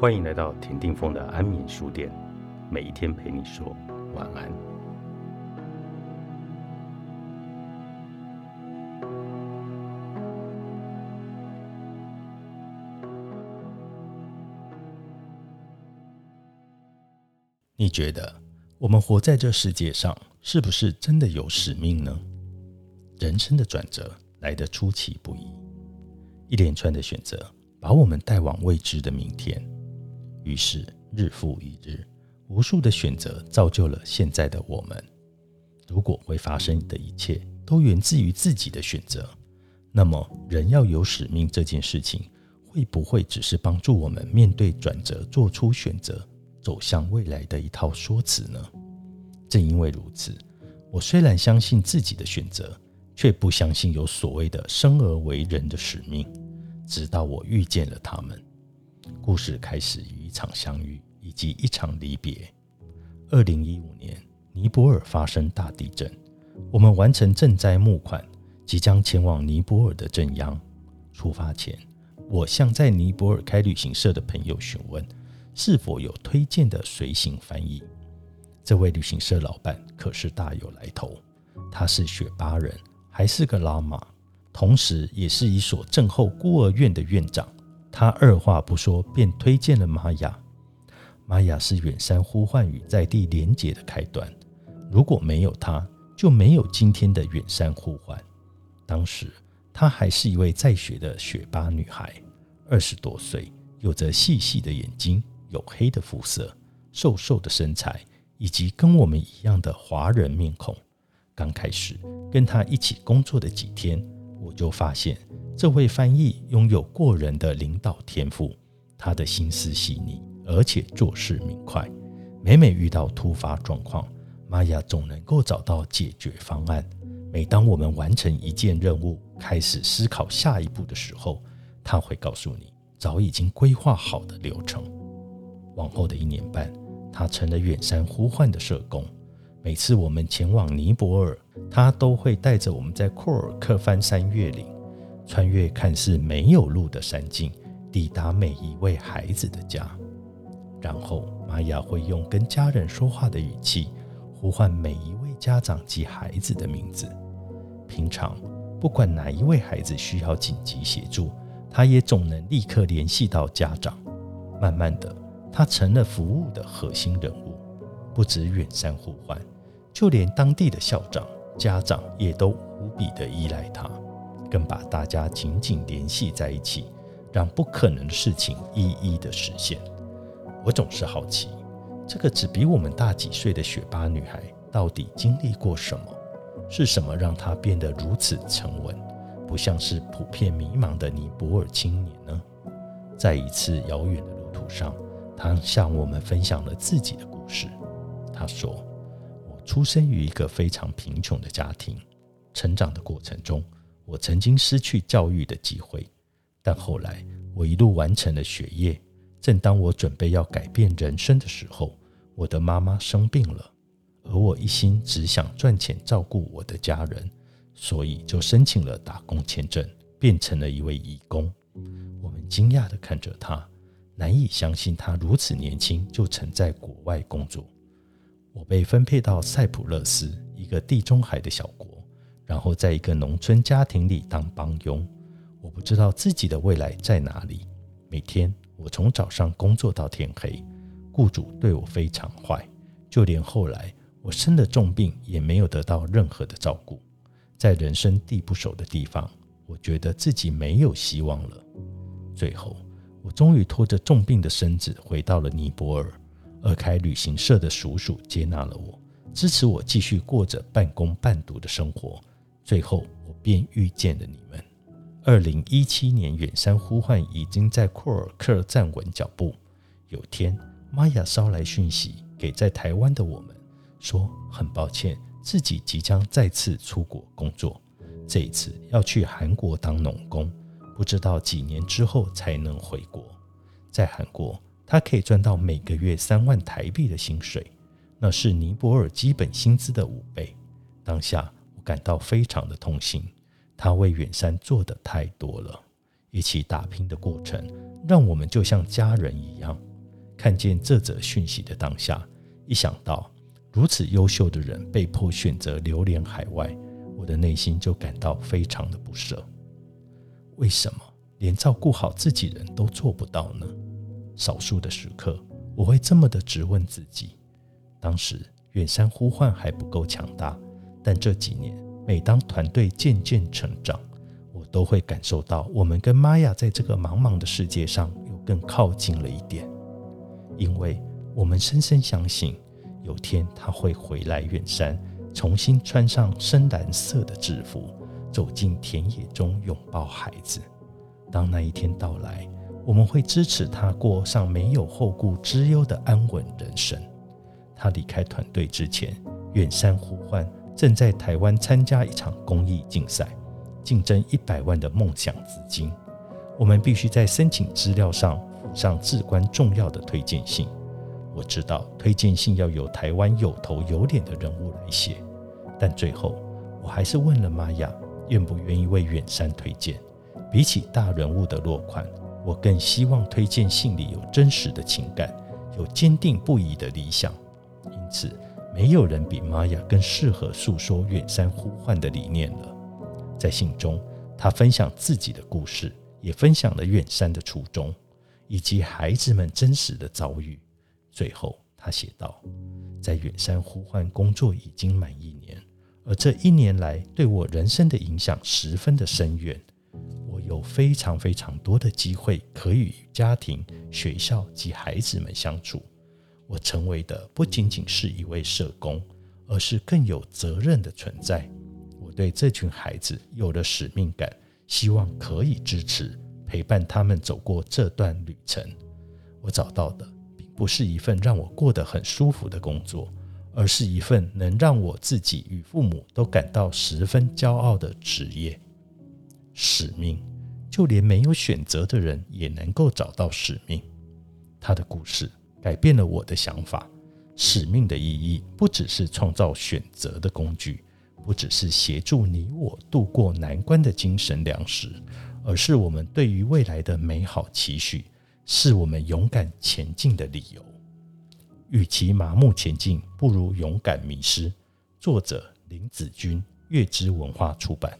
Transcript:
欢迎来到田定峰的安眠书店，每一天陪你说晚安。你觉得我们活在这世界上，是不是真的有使命呢？人生的转折来得出其不意，一连串的选择把我们带往未知的明天。于是日复一日，无数的选择造就了现在的我们。如果会发生的一切都源自于自己的选择，那么人要有使命这件事情，会不会只是帮助我们面对转折、做出选择、走向未来的一套说辞呢？正因为如此，我虽然相信自己的选择，却不相信有所谓的生而为人的使命。直到我遇见了他们。故事开始于一场相遇以及一场离别。二零一五年，尼泊尔发生大地震，我们完成赈灾募款，即将前往尼泊尔的正央。出发前，我向在尼泊尔开旅行社的朋友询问，是否有推荐的随行翻译。这位旅行社老板可是大有来头，他是雪巴人，还是个拉玛，同时也是一所震后孤儿院的院长。他二话不说便推荐了玛雅。玛雅是远山呼唤与在地连结的开端，如果没有他，就没有今天的远山呼唤。当时她还是一位在学的雪巴女孩，二十多岁，有着细细的眼睛，黝黑的肤色，瘦瘦的身材，以及跟我们一样的华人面孔。刚开始跟她一起工作的几天，我就发现。这位翻译拥有过人的领导天赋，他的心思细腻，而且做事明快。每每遇到突发状况，玛雅总能够找到解决方案。每当我们完成一件任务，开始思考下一步的时候，他会告诉你早已经规划好的流程。往后的一年半，他成了远山呼唤的社工。每次我们前往尼泊尔，他都会带着我们在库尔克翻山越岭。穿越看似没有路的山径，抵达每一位孩子的家。然后，玛雅会用跟家人说话的语气，呼唤每一位家长及孩子的名字。平常，不管哪一位孩子需要紧急协助，他也总能立刻联系到家长。慢慢的，他成了服务的核心人物。不止远山呼唤，就连当地的校长、家长也都无比的依赖他。更把大家紧紧联系在一起，让不可能的事情一一的实现。我总是好奇，这个只比我们大几岁的雪巴女孩到底经历过什么？是什么让她变得如此沉稳，不像是普遍迷茫的尼泊尔青年呢？在一次遥远的路途上，她向我们分享了自己的故事。她说：“出生于一个非常贫穷的家庭，成长的过程中。”我曾经失去教育的机会，但后来我一路完成了学业。正当我准备要改变人生的时候，我的妈妈生病了，而我一心只想赚钱照顾我的家人，所以就申请了打工签证，变成了一位义工。我们惊讶地看着他，难以相信他如此年轻就曾在国外工作。我被分配到塞浦路斯，一个地中海的小国。然后在一个农村家庭里当帮佣，我不知道自己的未来在哪里。每天我从早上工作到天黑，雇主对我非常坏，就连后来我生了重病也没有得到任何的照顾。在人生地不熟的地方，我觉得自己没有希望了。最后，我终于拖着重病的身子回到了尼泊尔，而开旅行社的叔叔接纳了我，支持我继续过着半工半读的生活。最后，我便遇见了你们。二零一七年，远山呼唤已经在库尔克站稳脚步。有天，玛雅捎来讯息给在台湾的我们，说很抱歉，自己即将再次出国工作，这一次要去韩国当农工，不知道几年之后才能回国。在韩国，他可以赚到每个月三万台币的薪水，那是尼泊尔基本薪资的五倍。当下我。感到非常的痛心，他为远山做的太多了，一起打拼的过程让我们就像家人一样，看见这则讯息的当下，一想到如此优秀的人被迫选择流连海外，我的内心就感到非常的不舍。为什么连照顾好自己人都做不到呢？少数的时刻，我会这么的质问自己。当时远山呼唤还不够强大，但这几年，每当团队渐渐成长，我都会感受到我们跟玛雅在这个茫茫的世界上又更靠近了一点。因为我们深深相信，有天他会回来远山，重新穿上深蓝色的制服，走进田野中拥抱孩子。当那一天到来，我们会支持他过上没有后顾之忧的安稳人生。他离开团队之前，远山呼唤正在台湾参加一场公益竞赛，竞争一百万的梦想资金。我们必须在申请资料上。附上至关重要的推荐信。我知道推荐信要有台湾有头有脸的人物来写，但最后我还是问了玛雅，愿不愿意为远山推荐。比起大人物的落款，我更希望推荐信里有真实的情感，有坚定不移的理想。因此，没有人比玛雅更适合诉说远山呼唤的理念了。在信中，他分享自己的故事，也分享了远山的初衷。以及孩子们真实的遭遇。最后，他写道：“在远山呼唤工作已经满一年，而这一年来对我人生的影响十分的深远。有非常非常多的机会可以与家庭、学校及孩子们相处。我成为的不仅仅是一位社工，而是更有责任的存在。我对这群孩子有了使命感，希望可以支持。”陪伴他们走过这段旅程，我找到的并不是一份让我过得很舒服的工作，而是一份能让我自己与父母都感到十分骄傲的职业。使命，就连没有选择的人也能够找到使命。他的故事改变了我的想法。使命的意义不只是创造选择的工具，不只是协助你我度过难关的精神粮食。而是我们对于未来的美好期许，是我们勇敢前进的理由。与其麻木前进，不如勇敢迷失。作者林子君，月之文化出版。